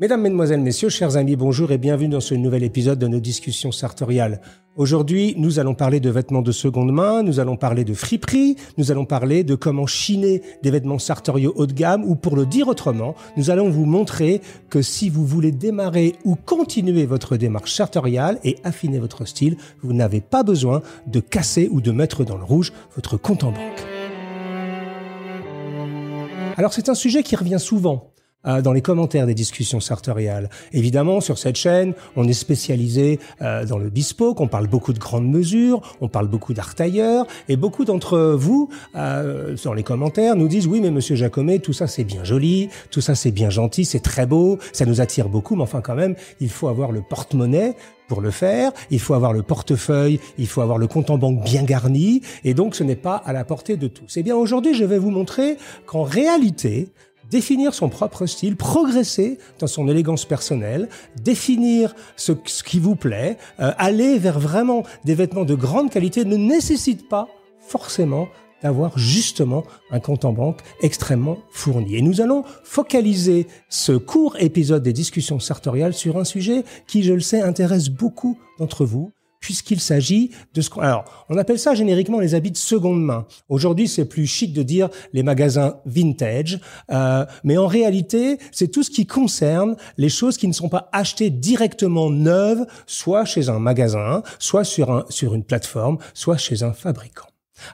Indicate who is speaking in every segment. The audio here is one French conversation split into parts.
Speaker 1: Mesdames, Mesdemoiselles, Messieurs, chers amis, bonjour et bienvenue dans ce nouvel épisode de nos discussions sartoriales. Aujourd'hui, nous allons parler de vêtements de seconde main, nous allons parler de friperie, nous allons parler de comment chiner des vêtements sartoriaux haut de gamme ou pour le dire autrement, nous allons vous montrer que si vous voulez démarrer ou continuer votre démarche sartoriale et affiner votre style, vous n'avez pas besoin de casser ou de mettre dans le rouge votre compte en banque. Alors c'est un sujet qui revient souvent euh, dans les commentaires des discussions sartoriales. Évidemment, sur cette chaîne, on est spécialisé euh, dans le bespoke, on parle beaucoup de grandes mesures, on parle beaucoup d'art tailleur, et beaucoup d'entre vous, euh, dans les commentaires, nous disent oui, mais Monsieur Jacomet, tout ça c'est bien joli, tout ça c'est bien gentil, c'est très beau, ça nous attire beaucoup, mais enfin quand même, il faut avoir le porte-monnaie pour le faire, il faut avoir le portefeuille, il faut avoir le compte en banque bien garni, et donc ce n'est pas à la portée de tous. Eh bien aujourd'hui, je vais vous montrer qu'en réalité, définir son propre style, progresser dans son élégance personnelle, définir ce, qui vous plaît, euh, aller vers vraiment des vêtements de grande qualité ne nécessite pas forcément d'avoir justement un compte en banque extrêmement fourni. Et nous allons focaliser ce court épisode des discussions sartoriales sur un sujet qui, je le sais, intéresse beaucoup d'entre vous, puisqu'il s'agit de ce qu'on... Alors, on appelle ça génériquement les habits de seconde main. Aujourd'hui, c'est plus chic de dire les magasins vintage, euh, mais en réalité, c'est tout ce qui concerne les choses qui ne sont pas achetées directement neuves, soit chez un magasin, soit sur, un, sur une plateforme, soit chez un fabricant.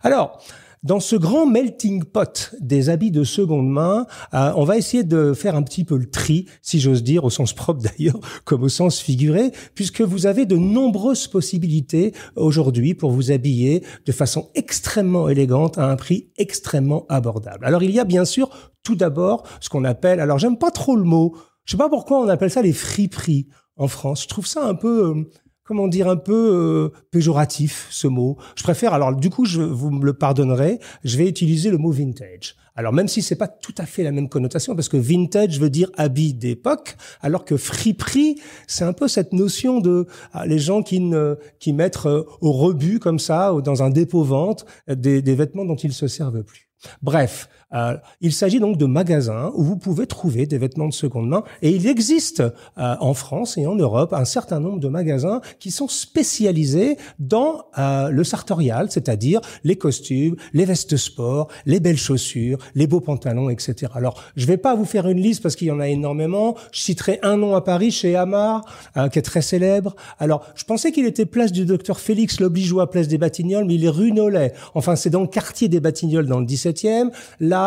Speaker 1: Alors, dans ce grand melting pot des habits de seconde main, euh, on va essayer de faire un petit peu le tri, si j'ose dire, au sens propre d'ailleurs, comme au sens figuré, puisque vous avez de nombreuses possibilités aujourd'hui pour vous habiller de façon extrêmement élégante à un prix extrêmement abordable. Alors il y a bien sûr tout d'abord ce qu'on appelle, alors j'aime pas trop le mot, je sais pas pourquoi on appelle ça les friperies en France. Je trouve ça un peu euh, comment dire, un peu euh, péjoratif ce mot. Je préfère, alors du coup, je, vous me le pardonnerez, je vais utiliser le mot vintage. Alors même si c'est pas tout à fait la même connotation, parce que vintage veut dire habit d'époque, alors que friperie, c'est un peu cette notion de ah, les gens qui ne, qui mettent euh, au rebut comme ça, dans un dépôt-vente, des, des vêtements dont ils se servent plus. Bref, euh, il s'agit donc de magasins où vous pouvez trouver des vêtements de seconde main et il existe euh, en France et en Europe un certain nombre de magasins qui sont spécialisés dans euh, le sartorial, c'est-à-dire les costumes, les vestes sport, les belles chaussures, les beaux pantalons, etc. Alors, je vais pas vous faire une liste parce qu'il y en a énormément. Je citerai un nom à Paris chez Amar, qui est très célèbre. Alors, je pensais qu'il était place du docteur Félix à place des Batignolles, mais il est rue Nollet. Enfin, c'est dans le quartier des Batignolles, dans le 17e. Là,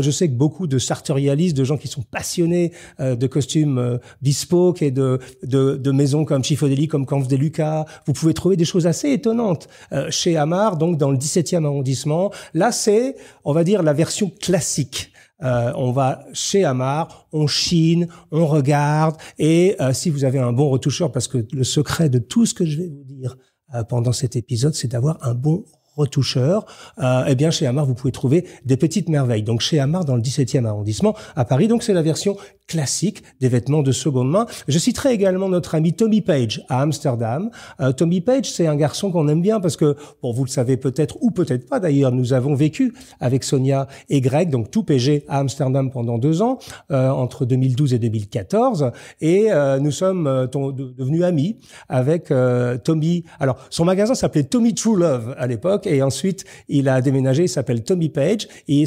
Speaker 1: je sais que beaucoup de sartorialistes, de gens qui sont passionnés euh, de costumes euh, bespoke et de, de, maisons comme Chifodeli, comme Camps de Lucas, vous pouvez trouver des choses assez étonnantes euh, chez Amar, donc dans le 17e arrondissement. Là, c'est, on va dire, la version classique. on va chez Amar, on chine, on regarde, et si vous avez un bon retoucheur, parce que le secret de tout ce que je vais vous dire pendant cet épisode, c'est d'avoir un bon retoucheur, euh, eh bien chez Amar vous pouvez trouver des petites merveilles. Donc chez Amar dans le 17e arrondissement à Paris, donc c'est la version classique des vêtements de seconde main. Je citerai également notre ami Tommy Page à Amsterdam. Euh, Tommy Page, c'est un garçon qu'on aime bien parce que, bon, vous le savez peut-être ou peut-être pas d'ailleurs, nous avons vécu avec Sonia et Greg, donc tout PG à Amsterdam pendant deux ans, euh, entre 2012 et 2014, et euh, nous sommes euh, devenus amis avec euh, Tommy. Alors, son magasin s'appelait Tommy True Love à l'époque, et ensuite il a déménagé, il s'appelle Tommy Page, et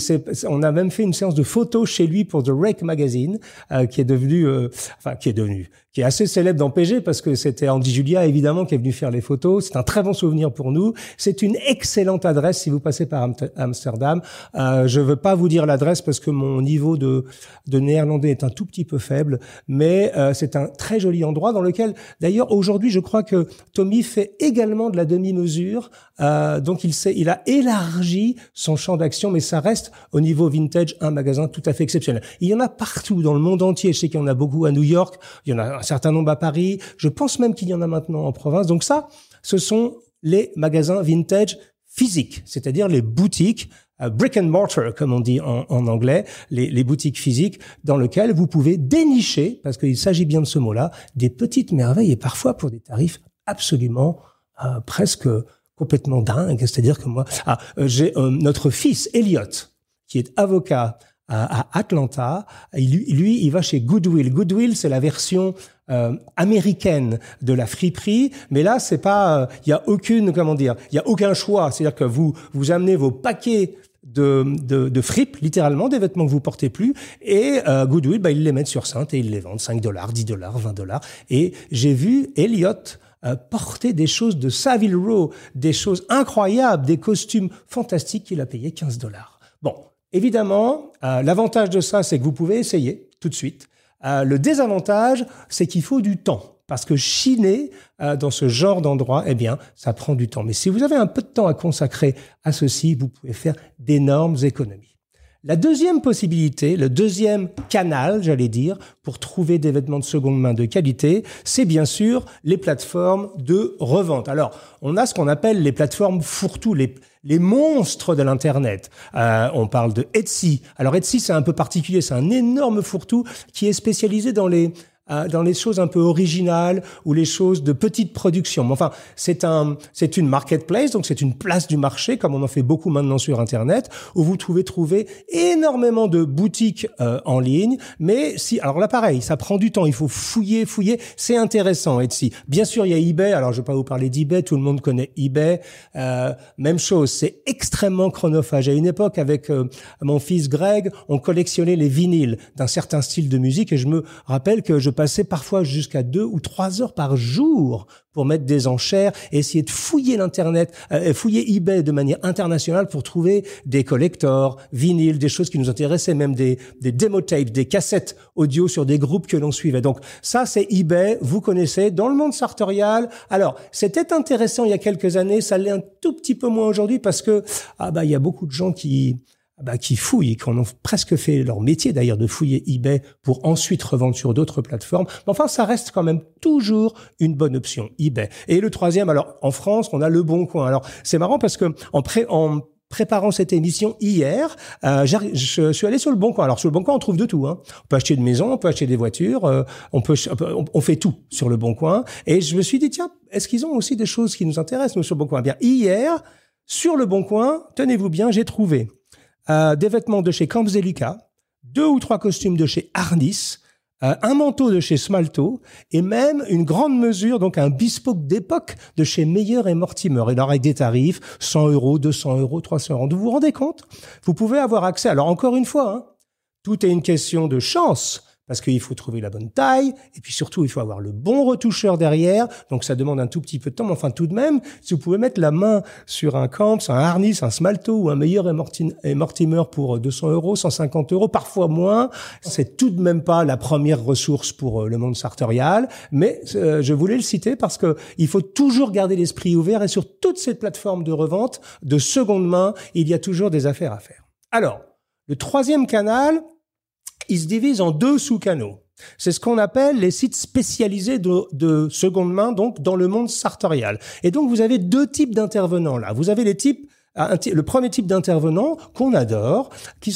Speaker 1: on a même fait une séance de photos chez lui pour The Rake Magazine. Euh, qui est devenu, euh, enfin qui est devenu, qui est assez célèbre dans PG parce que c'était Andy Julia évidemment qui est venu faire les photos. C'est un très bon souvenir pour nous. C'est une excellente adresse si vous passez par Amsterdam. Euh, je veux pas vous dire l'adresse parce que mon niveau de, néerlandais est un tout petit peu faible, mais euh, c'est un très joli endroit dans lequel d'ailleurs aujourd'hui je crois que Tommy fait également de la demi-mesure. Donc il a élargi son champ d'action, mais ça reste au niveau vintage un magasin tout à fait exceptionnel. Il y en a partout dans le monde entier. Je sais qu'il y en a beaucoup à New York, il y en a un certain nombre à Paris. Je pense même qu'il y en a maintenant en province. Donc ça, ce sont les magasins vintage physiques, c'est-à-dire les boutiques euh, brick and mortar, comme on dit en, anglais, les, boutiques physiques dans lesquelles vous pouvez dénicher, parce qu'il s'agit bien de ce mot-là, des petites merveilles et parfois pour des tarifs absolument euh, presque complètement dingues. C'est-à-dire que moi, ah, euh, j'ai notre fils Elliot, qui est avocat à, Atlanta. Lui, lui, il va chez Goodwill. Goodwill, c'est la version euh, américaine de la friperie, mais là, c'est pas, il y a aucune, comment dire, il y a aucun choix. C'est-à-dire que vous vous amenez vos paquets de, de, de fripes, littéralement, des vêtements que vous portez plus. Et euh, Goodwill, bah, ils les mettent sur Sainte et ils les vendent 5 dollars, 10 dollars, 20 dollars. Et j'ai vu Elliot euh, porter des choses de Savile Row, des choses incroyables, des costumes fantastiques qu'il a payé 15 dollars. Bon, évidemment, euh, l'avantage de ça, c'est que vous pouvez essayer tout de suite. le désavantage, c'est qu'il faut du temps. Parce que chiner euh, dans ce genre d'endroit, eh bien, ça prend du temps. Mais si vous avez un peu de temps à consacrer à ceci, vous pouvez faire d'énormes économies. La deuxième possibilité, le deuxième canal, j'allais dire, pour trouver des vêtements de seconde main de qualité, c'est bien sûr les plateformes de revente. Alors, on a ce qu'on appelle les plateformes fourre-tout, les, monstres de l'Internet. Euh, on parle de Etsy. Alors Etsy, c'est un peu particulier, c'est un énorme fourre-tout qui est spécialisé dans les dans les choses un peu originales ou les choses de petite production. Enfin, c'est un, c'est une marketplace, donc c'est une place du marché, comme on en fait beaucoup maintenant sur Internet, où vous pouvez trouver énormément de boutiques euh, en ligne. Mais si, alors là, pareil, ça prend du temps. Il faut fouiller, fouiller. C'est intéressant, Etsy. Bien sûr, il y a eBay. Alors, je vais pas vous parler d'eBay. Tout le monde connaît eBay. Euh, même chose. C'est extrêmement chronophage. À une époque, avec euh, mon fils Greg, on collectionnait les vinyles d'un certain style de musique, et je me rappelle que je passer parfois jusqu'à deux ou trois heures par jour pour mettre des enchères et essayer de fouiller l'internet, euh, fouiller eBay de manière internationale pour trouver des collectors, vinyles, des choses qui nous intéressaient, même des, des demo tapes, des cassettes audio sur des groupes que l'on suivait. Donc ça, c'est eBay, vous connaissez, dans le monde sartorial. Alors, c'était intéressant il y a quelques années, ça l'est un tout petit peu moins aujourd'hui parce que ah bah il y a beaucoup de gens qui bah, qui fouillent, qui en ont presque fait leur métier d'ailleurs de fouiller eBay pour ensuite revendre sur d'autres plateformes. Mais enfin, ça reste quand même toujours une bonne option, eBay. Et le troisième, alors en France, on a le Bon Coin. Alors c'est marrant parce que en, pré en préparant cette émission hier, euh, je suis allé sur le Bon Coin. Alors sur le Bon Coin, on trouve de tout. Hein. On peut acheter une maison, on peut acheter des voitures, euh, on peut, on, fait tout sur le Bon Coin. Et je me suis dit tiens, est-ce qu'ils ont aussi des choses qui nous intéressent nous sur le Bon Coin? Eh Bien hier, sur le Bon Coin, tenez-vous bien, j'ai trouvé euh, des vêtements de chez Campzelica, deux ou trois costumes de chez Arnis, euh, un manteau de chez Smalto et même une grande mesure, donc un bespoke d'époque de chez Meyer et Mortimer. Et alors avec des tarifs 100 euros, 200 euros, 300 euros. Vous vous rendez compte? Vous pouvez avoir accès. Alors encore une fois, hein, tout est une question de chance parce qu'il faut trouver la bonne taille, et puis surtout, il faut avoir le bon retoucheur derrière, donc ça demande un tout petit peu de temps, mais enfin tout de même, si vous pouvez mettre la main sur un Camps, un Harnis, un Smalto ou un meilleur Mortimer pour 200 euros, 150 euros, parfois moins, c'est tout de même pas la première ressource pour euh, le monde sartorial, mais euh, je voulais le citer parce que il faut toujours garder l'esprit ouvert, et sur toutes ces plateformes de revente de seconde main, il y a toujours des affaires à faire. Alors, le troisième canal, il se divise en deux sous-canaux. C'est ce qu'on appelle les sites spécialisés de, seconde main, donc dans le monde sartorial. Et donc vous avez deux types d'intervenants là. Vous avez les types le premier type d'intervenants qu'on adore,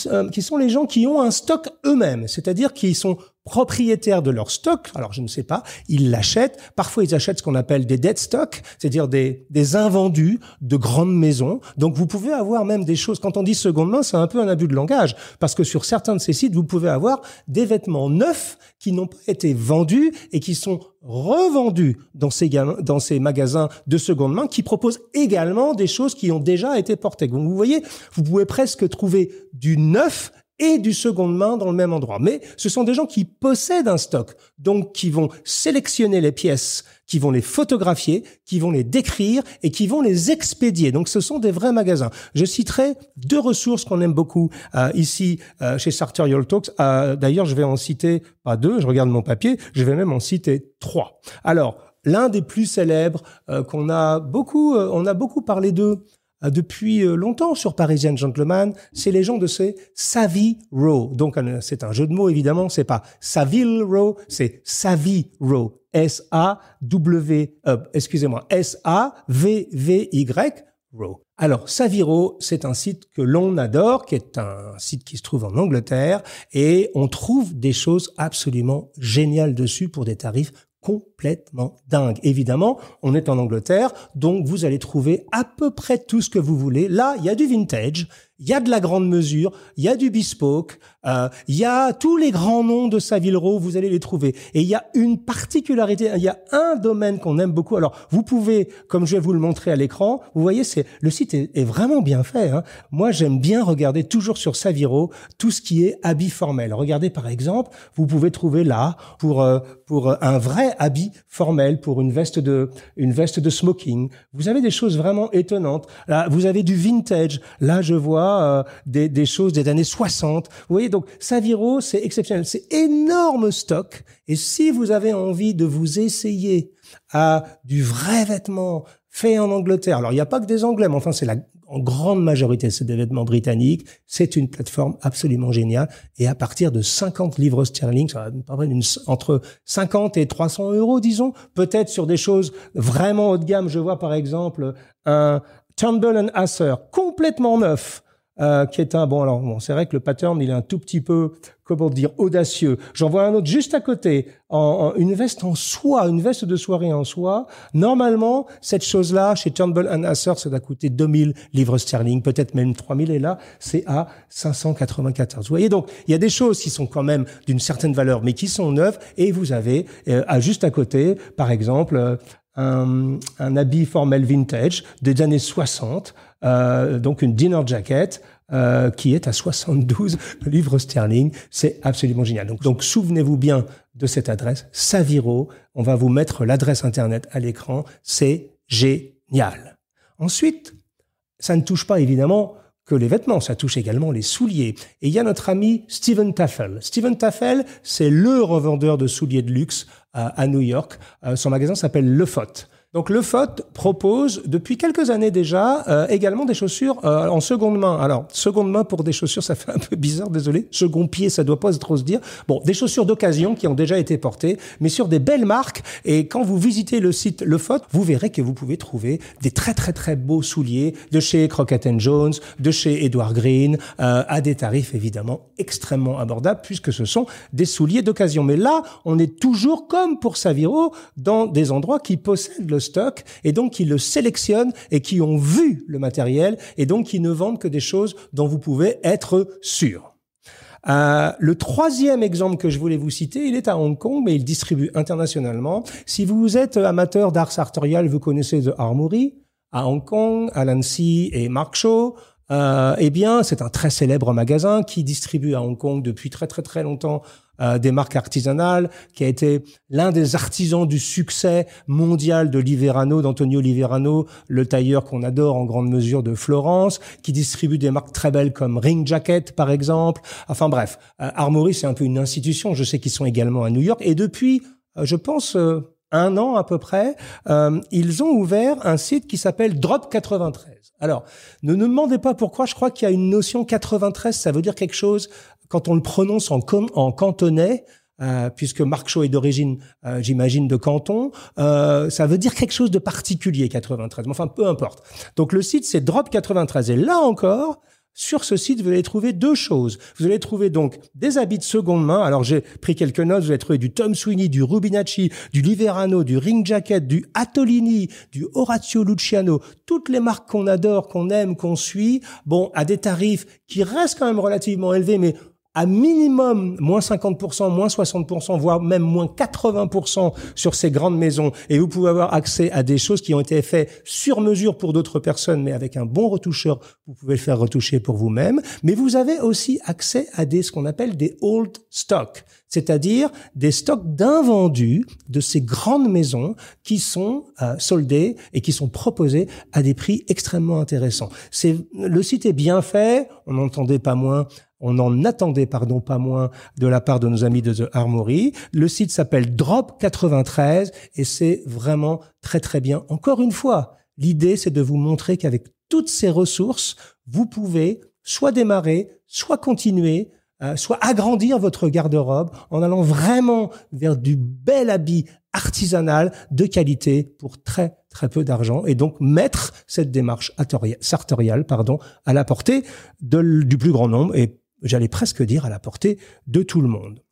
Speaker 1: euh, qui, sont les gens qui ont un stock eux-mêmes, c'est-à-dire qui sont propriétaires de leur stock. Alors je ne sais pas, ils l'achètent. Parfois ils achètent ce qu'on appelle des dead stock, c'est-à-dire des, des invendus de grandes maisons. Donc vous pouvez avoir même des choses. Quand on dit seconde main, c'est un peu un abus de langage parce que sur certains de ces sites, vous pouvez avoir des vêtements neufs qui n'ont pas été vendus et qui sont revendus dans ces, dans ces magasins de seconde main qui proposent également des choses qui ont déjà été portées. Donc vous voyez, vous pouvez presque trouver du neuf et du seconde main dans le même endroit. Mais ce sont des gens qui possèdent un stock, donc qui vont sélectionner les pièces, qui vont les photographier, qui vont les décrire et qui vont les expédier. Donc ce sont des vrais magasins. Je citerai deux ressources qu'on aime beaucoup euh, ici euh, chez Sartorial Talks. Euh, D'ailleurs, je vais en citer pas deux, je regarde mon papier, je vais même en citer trois. Alors, l'un des plus célèbres euh, qu'on a beaucoup, euh, on a beaucoup parlé d'eux depuis euh, longtemps sur Parisian Gentleman, c'est les gens de ces Savvy Row. Donc euh, c'est un jeu de mots évidemment, c'est pas Savile Row, c'est Savvy Row. S A W excusez-moi, S A V V Y Row. Alors, Saviro, c'est un site que l'on adore, qui est un site qui se trouve en Angleterre, et on trouve des choses absolument géniales dessus pour des tarifs complètement complètement dingue. Évidemment, on est en Angleterre, donc vous allez trouver à peu près tout ce que vous voulez. Là, il y a du vintage, il y a de la grande mesure, il y a du bespoke, euh, il y a tous les grands noms de Savile Row, vous allez les trouver. Et il y a une particularité, il y a un domaine qu'on aime beaucoup. Alors, vous pouvez, comme je vais vous le montrer à l'écran, vous voyez, c'est le site est, vraiment bien fait. Hein. Moi, j'aime bien regarder toujours sur Saviro tout ce qui est habit formel. Regardez par exemple, vous pouvez trouver là pour euh, pour un vrai habit formel, pour une veste de une veste de smoking. Vous avez des choses vraiment étonnantes. Là, vous avez du vintage. Là, je vois euh, des, des, choses des années 60. Vous voyez, donc Saviro, c'est exceptionnel. C'est énorme stock. Et si vous avez envie de vous essayer à du vrai vêtement fait en Angleterre, alors il n'y a pas que des Anglais, mais enfin c'est la en grande majorité c'est des vêtements britanniques. C'est une plateforme absolument géniale. Et à partir de 50 livres sterling, ça va entre 50 et 300 euros, disons, peut-être sur des choses vraiment haut de gamme. Je vois par exemple un Turnbull Asser complètement neuf euh, qui est un bon alors bon c'est vrai que le pattern il est un tout petit peu comment dire audacieux. J'en vois un autre juste à côté en, une veste en soie, une veste de soirée en soie. Normalement cette chose là chez Turnbull Asser ça doit coûter 2000 livres sterling, peut-être même 3000 et là c'est à 594. Vous voyez donc il y a des choses qui sont quand même d'une certaine valeur mais qui sont neuves et vous avez euh, juste à côté par exemple euh, un, un, habit formel vintage des années 60 euh, donc une dinner jacket euh, qui est à 72 livres sterling. C'est absolument génial. Donc, souvenez-vous bien de cette adresse, Saviro. On va vous mettre l'adresse internet à l'écran. C'est génial. Ensuite, ça ne touche pas évidemment que les vêtements, ça touche également les souliers. Et il y a notre ami Steven Taffel. Steven Taffel, c'est le revendeur de souliers de luxe à, à New York. Euh, son magasin s'appelle Le Fot. Donc le FOT propose depuis quelques années déjà euh, également des chaussures euh, en seconde main. Alors seconde main pour des chaussures, ça fait un peu bizarre, désolé. Second pied, ça doit pas trop se dire. Bon, des chaussures d'occasion qui ont déjà été portées, mais sur des belles marques. Et quand vous visitez le site Le FOT, vous verrez que vous pouvez trouver des très très très beaux souliers de chez Crockett Jones, de chez Edward Green, euh, à des tarifs évidemment extrêmement abordables puisque ce sont des souliers d'occasion. Mais là, on est toujours comme pour Saviro dans des endroits qui possèdent le stock et donc qui le sélectionnent et qui ont vu le matériel et donc qui ne vendent que des choses dont vous pouvez être sûr. Euh, le troisième exemple que je voulais vous citer, il est à Hong Kong, mais il distribue internationalement. Si vous êtes amateur d'art sartorial, vous connaissez The Armory à Hong Kong, Alan C et Mark. Euh, eh bien, c'est un très célèbre magasin qui distribue à Hong Kong depuis très très très longtemps euh, des marques artisanales, qui a été l'un des artisans du succès mondial de Liverano, d'Antonio Liverano, le tailleur qu'on adore en grande mesure de Florence, qui distribue des marques très belles comme Ring Jacket par exemple. Enfin bref, euh, Armory c'est un peu une institution. Je sais qu'ils sont également à New York et depuis, euh, je pense un an à peu près, ils ont ouvert un site qui s'appelle Drop 93. Alors, ne me demandez pas pourquoi, je crois qu'il y a une notion 93, ça veut dire quelque chose quand on le prononce en, en cantonais, euh, puisque Marc Shaw est d'origine, euh, j'imagine, de Canton, euh, ça veut dire quelque chose de particulier, 93. Mais enfin, peu importe. Donc le site, c'est Drop 93. Et là encore, sur ce site, vous allez trouver deux choses. Vous allez trouver donc des habits de seconde main. Alors j'ai pris quelques notes. Vous allez trouver du Tom Sweeney, du Rubinacci, du Liverano, du Ring Jacket, du Atolini, du Orazio Luciano. Toutes les marques qu'on adore, qu'on aime, qu'on suit. Bon, à des tarifs qui restent quand même relativement élevés, mais à minimum moins 50%, moins 60%, voire même moins 80% sur ces grandes maisons. Et vous pouvez avoir accès à des choses qui ont été faites sur mesure pour d'autres personnes, mais avec un bon retoucheur, vous pouvez le faire retoucher pour vous-même. Mais vous avez aussi accès à des, ce qu'on appelle des old stocks c'est-à-dire des stocks d'invendus de ces grandes maisons qui sont euh, soldés et qui sont proposés à des prix extrêmement intéressants. C'est le site est bien fait, on n'entendait pas moins on n'en attendait pardon pas moins de la part de nos amis de The Armory. Le site s'appelle Drop 93 et c'est vraiment très très bien. Encore une fois, l'idée c'est de vous montrer qu'avec toutes ces ressources, vous pouvez soit démarrer, soit continuer, euh, soit agrandir votre garde-robe en allant vraiment vers du bel habit artisanal de qualité pour très très peu d'argent et donc mettre cette démarche sartoriale pardon à la portée du plus grand nombre et j'allais presque dire à la portée de tout le monde.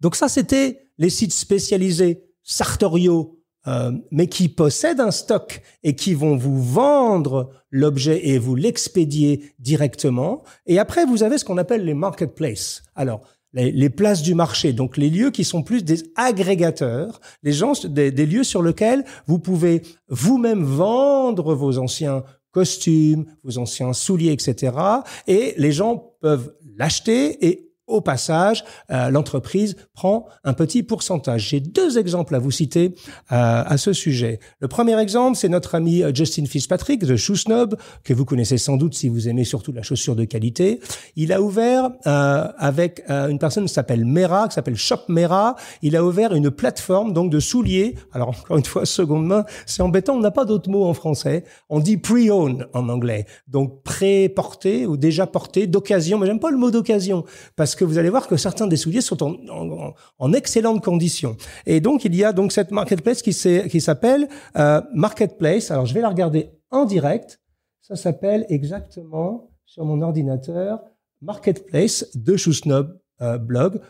Speaker 1: Donc ça, c'était les sites spécialisés sartoriaux, euh, mais qui possèdent un stock et qui vont vous vendre l'objet et vous l'expédier directement. Et après, vous avez ce qu'on appelle les marketplaces. Alors, les, places du marché, donc les lieux qui sont plus des agrégateurs, les gens, des, des lieux sur lesquels vous pouvez vous-même vendre vos anciens costumes, vos anciens souliers, etc. Et les gens peuvent l'acheter et au passage, euh, l'entreprise prend un petit pourcentage. J'ai deux exemples à vous citer euh, à ce sujet. Le premier exemple, c'est notre ami euh, Justin Fitzpatrick de Shoe Snob, que vous connaissez sans doute si vous aimez surtout la chaussure de qualité. Il a ouvert avec une personne qui s'appelle Mera, qui s'appelle Shop Mera. Il a ouvert une plateforme donc de souliers. Alors encore une fois, seconde main, c'est embêtant, on n'a pas d'autre mot en français. On dit pre-owned en anglais, donc pré-porté ou déjà porté d'occasion. Mais j'aime pas le mot d'occasion parce que vous allez voir que certains des souliers sont en, en, en excellentes conditions. Et donc, il y a donc cette marketplace qui s'appelle euh, Marketplace. Alors, je vais la regarder en direct. Ça s'appelle exactement sur mon ordinateur Marketplace de Shoesnob euh, blog.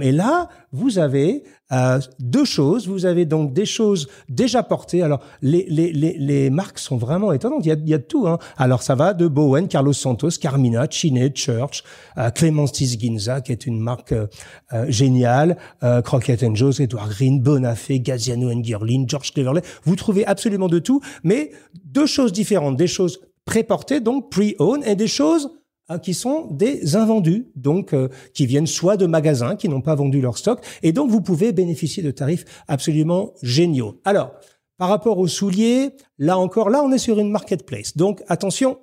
Speaker 1: Et là, vous avez euh, deux choses. Vous avez donc des choses déjà portées. Alors, les, les, les, les marques sont vraiment étonnantes. Il y a, il y a tout. Hein. Alors, ça va de Bowen, Carlos Santos, Carmina, Chine, Church, euh, Clémence Ginza, qui est une marque euh, euh géniale, euh, Crockett Jones, Edward Green, Bonafé, Gaziano Girlin, George Cleverley. Vous trouvez absolument de tout, mais deux choses différentes. Des choses pré-portées, donc pre-owned, et des choses Hein, qui sont des invendus, donc euh, qui viennent soit de magasins qui n'ont pas vendu leur stock, et donc vous pouvez bénéficier de tarifs absolument géniaux. Alors, par rapport aux souliers, là encore, là on est sur une marketplace, donc attention,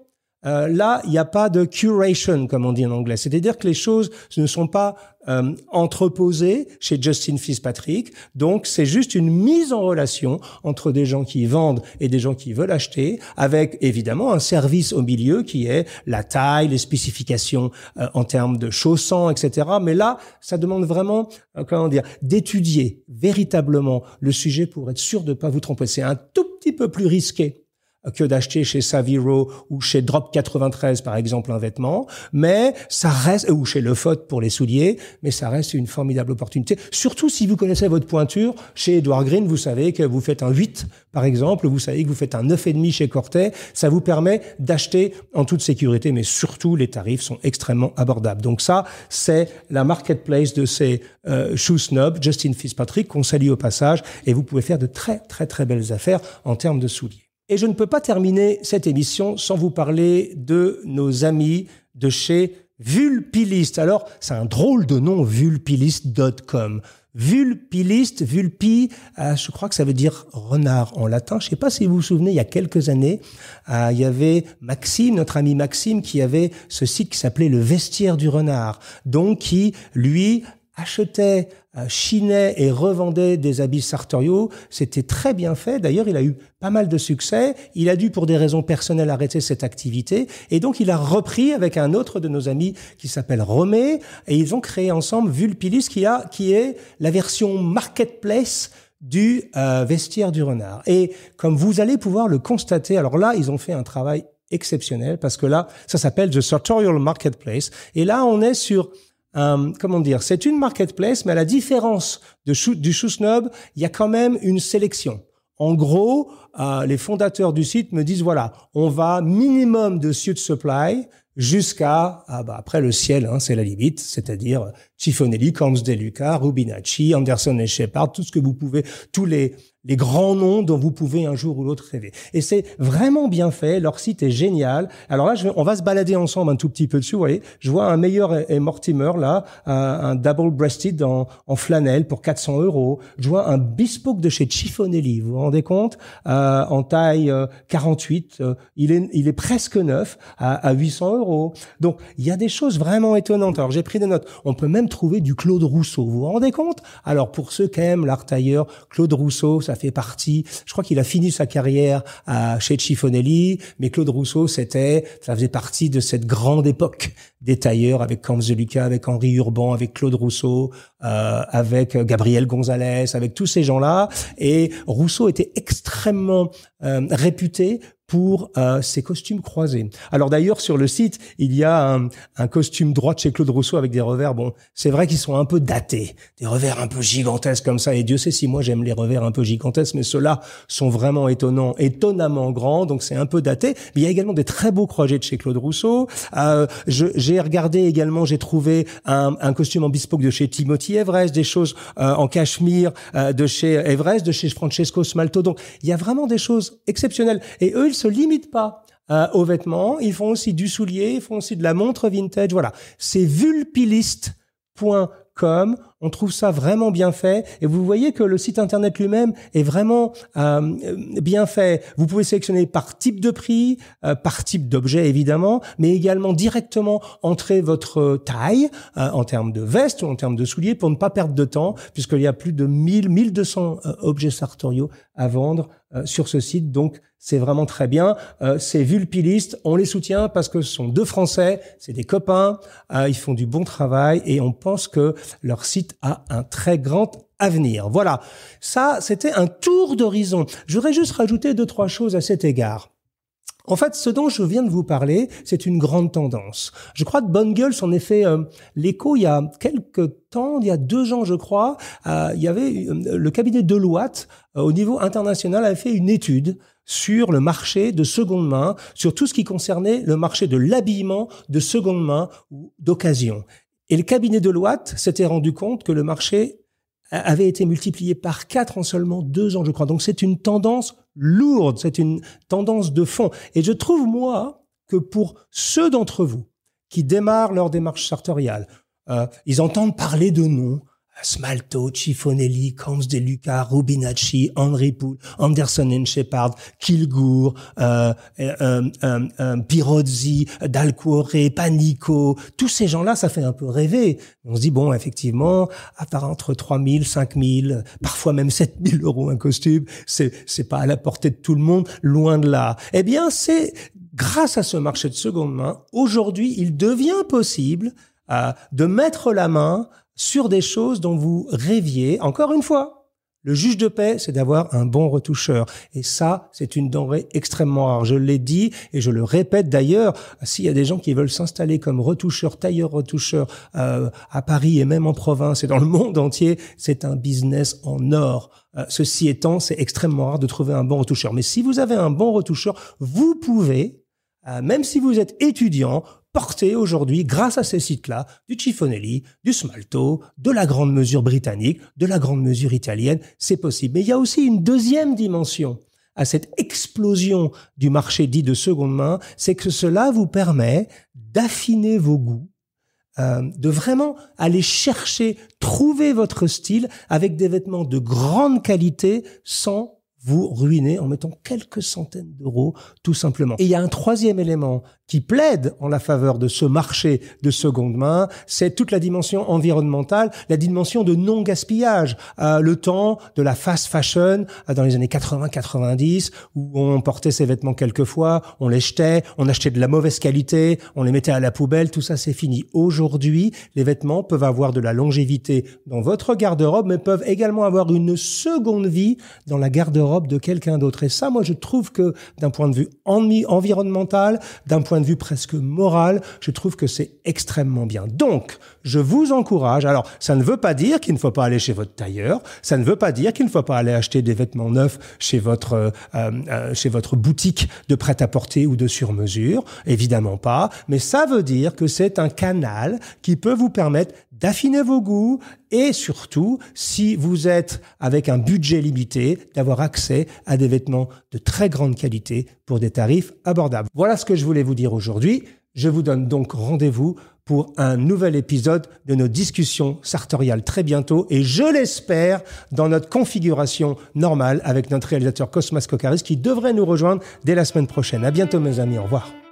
Speaker 1: euh, là, il n'y a pas de curation, comme on dit en anglais. C'est-à-dire que les choses ne sont pas euh, entreposées chez Justin Fitzpatrick. Donc, c'est juste une mise en relation entre des gens qui vendent et des gens qui veulent acheter, avec évidemment un service au milieu qui est la taille, les spécifications euh, en termes de chaussants, etc. Mais là, ça demande vraiment, comment dire, d'étudier véritablement le sujet pour être sûr de ne pas vous tromper. C'est un tout petit peu plus risqué que d'acheter chez Saviro ou chez Drop 93 par exemple un vêtement, mais ça reste ou chez Le Faute pour les souliers, mais ça reste une formidable opportunité. Surtout si vous connaissez votre pointure, chez Edward Green, vous savez que vous faites un 8 par exemple, vous savez que vous faites un 9,5 chez Cortet, ça vous permet d'acheter en toute sécurité, mais surtout les tarifs sont extrêmement abordables. Donc ça, c'est la marketplace de ces euh, shoe snobs, Justin Fitzpatrick, qu'on salue au passage, et vous pouvez faire de très très très belles affaires en termes de souliers. Et je ne peux pas terminer cette émission sans vous parler de nos amis de chez Vulpilist. Alors, c'est un drôle de nom, vulpilist.com. Vulpilist, vulpi, euh, je crois que ça veut dire renard en latin. Je ne sais pas si vous vous souvenez, il y a quelques années, euh, il y avait Maxime, notre ami Maxime, qui avait ce site qui s'appelait le vestiaire du renard, donc qui, lui, achetait, chinait et revendait des habits sartoriaux. C'était très bien fait. D'ailleurs, il a eu pas mal de succès. Il a dû, pour des raisons personnelles, arrêter cette activité. Et donc, il a repris avec un autre de nos amis qui s'appelle Romé. Et ils ont créé ensemble Vulpilis, qui, a, qui est la version marketplace du euh, vestiaire du renard. Et comme vous allez pouvoir le constater, alors là, ils ont fait un travail exceptionnel parce que là, ça s'appelle The Sartorial Marketplace. Et là, on est sur euh, comment dire, c'est une marketplace, mais à la différence de du Snob, il y a quand même une sélection. En gros, euh, les fondateurs du site me disent voilà, on va minimum de suit supply jusqu'à ah bah après le ciel, hein, c'est la limite, c'est-à-dire Cifonelli, Combs Deluca, Rubinacci, Anderson et Shepard, tout ce que vous pouvez, tous les les grands noms dont vous pouvez un jour ou l'autre rêver. Et c'est vraiment bien fait. Leur site est génial. Alors là, je on va se balader ensemble un tout petit peu dessus. Vous voyez, je vois un meilleur et Mortimer là, un, double breasted en, en, flanelle pour 400 euros. Je vois un bespoke de chez Cifonelli. Vous vous rendez compte? Euh, En taille 48, euh, euh, il est il est presque neuf à, à 800 euros. Donc il y a des choses vraiment étonnantes. Alors j'ai pris des notes. On peut même trouver du Claude Rousseau. Vous vous rendez compte? Alors pour ceux qui aiment l'art tailleur, Claude Rousseau, fait partie. Je crois qu'il a fini sa carrière à, chez Chiffonelli, mais Claude Rousseau, c'était, ça faisait partie de cette grande époque des tailleurs avec Lucas, avec Henri Urban, avec Claude Rousseau, euh, avec Gabriel Gonzalez, avec tous ces gens-là. Et Rousseau était extrêmement euh, réputé pour euh, ces costumes croisés. Alors d'ailleurs sur le site il y a un, un, costume droit de chez Claude Rousseau avec des revers. Bon, c'est vrai qu'ils sont un peu datés, des revers un peu gigantesques comme ça. Et Dieu sait si moi j'aime les revers un peu gigantesques, mais ceux-là sont vraiment étonnants, étonnamment grands. Donc c'est un peu daté. Mais il y a également des très beaux croisés de chez Claude Rousseau. Euh, j'ai regardé également, j'ai trouvé un, un, costume en bespoke de chez Timothy Everest, des choses euh, en cachemire euh, de chez Everest, de chez Francesco Smalto. Donc il y a vraiment des choses exceptionnelles. Et eux, se limitent pas euh, aux vêtements, ils font aussi du soulier, ils font aussi de la montre vintage. Voilà, c'est vulpilist.com comme on trouve ça vraiment bien fait et vous voyez que le site internet lui-même est vraiment euh, bien fait. Vous pouvez sélectionner par type de prix, euh, par type d'objet évidemment, mais également directement entrer votre taille euh, en termes de veste ou en termes de souliers pour ne pas perdre de temps puisqu'il y a plus de 1000 1200 objets sartoriaux à vendre sur ce site. Donc c'est vraiment très bien. Euh, c'est Vulpiliste, on les soutient parce que ce sont deux Français, c'est des copains, euh, ils font du bon travail et on pense que leur site a un très grand avenir. Voilà, ça c'était un tour d'horizon. Je voudrais juste rajouter deux, trois choses à cet égard. En fait, ce dont je viens de vous parler, c'est une grande tendance. Je crois que Bonne Gueule s'en est fait euh, l'écho il y a quelques temps, il y a deux ans, je crois. Euh, il y avait euh, le cabinet Deloitte au niveau international avait fait une étude sur le marché de seconde main, sur tout ce qui concernait le marché de l'habillement de seconde main ou d'occasion. Et le cabinet Deloitte s'était rendu compte que le marché avait été multiplié par quatre en seulement deux ans, je crois. Donc c'est une tendance lourde, c'est une tendance de fond. Et je trouve, moi, que pour ceux d'entre vous qui démarrent leur démarche sartoriale, euh, ils entendent parler de noms, Smalto, Cifonelli, Combs de Luca, Rubinacci, Henry Poole, Anderson and Shepard, Kilgour, euh, euh, euh, Pirozzi, Dalcuore, Panico, tous ces gens-là, ça fait un peu rêver. On se dit, bon, effectivement, à part entre 3000, 5000, parfois même 7000 euros un costume, c'est, pas à la portée de tout le monde, loin de là. Eh bien, c'est grâce à ce marché de seconde main, aujourd'hui, il devient possible de mettre la main sur des choses dont vous rêviez. Encore une fois, le juge de paix, c'est d'avoir un bon retoucheur. Et ça, c'est une denrée extrêmement rare. Je l'ai dit et je le répète d'ailleurs, s'il y a des gens qui veulent s'installer comme retoucheur, tailleur-retoucheur euh, à Paris et même en province et dans le monde entier, c'est un business en or. Euh, ceci étant, c'est extrêmement rare de trouver un bon retoucheur. Mais si vous avez un bon retoucheur, vous pouvez, euh, même si vous êtes étudiant, porter aujourd'hui, grâce à ces sites-là, du Cifonelli, du Smalto, de la grande mesure britannique, de la grande mesure italienne, c'est possible. Mais il y a aussi une deuxième dimension à cette explosion du marché dit de seconde main, c'est que cela vous permet d'affiner vos goûts, euh, de vraiment aller chercher, trouver votre style avec des vêtements de grande qualité sans vous ruinez en mettant quelques centaines d'euros tout simplement. Et il y a un troisième élément qui plaide en la faveur de ce marché de seconde main, c'est toute la dimension environnementale, la dimension de non-gaspillage. Euh, le temps de la fast fashion euh, dans les années 80-90, où on portait ses vêtements quelquefois, on les jetait, on achetait de la mauvaise qualité, on les mettait à la poubelle, tout ça c'est fini. Aujourd'hui, les vêtements peuvent avoir de la longévité dans votre garde-robe, mais peuvent également avoir une seconde vie dans la garde-robe de quelqu'un d'autre. Et ça, moi, je trouve que d'un point de vue environnemental, d'un point de vue presque moral, je trouve que c'est extrêmement bien. Donc, je vous encourage. Alors, ça ne veut pas dire qu'il ne faut pas aller chez votre tailleur. Ça ne veut pas dire qu'il ne faut pas aller acheter des vêtements neufs chez votre euh, euh, chez votre boutique de prêt-à-porter ou de sur-mesure. Évidemment pas. Mais ça veut dire que c'est un canal qui peut vous permettre d'affiner vos goûts et surtout, si vous êtes avec un budget limité, d'avoir accès à des vêtements de très grande qualité pour des tarifs abordables. Voilà ce que je voulais vous dire aujourd'hui. Je vous donne donc rendez-vous pour un nouvel épisode de nos discussions sartoriales très bientôt et je l'espère dans notre configuration normale avec notre réalisateur Cosmas Kokaris qui devrait nous rejoindre dès la semaine prochaine. À bientôt mes amis, au revoir.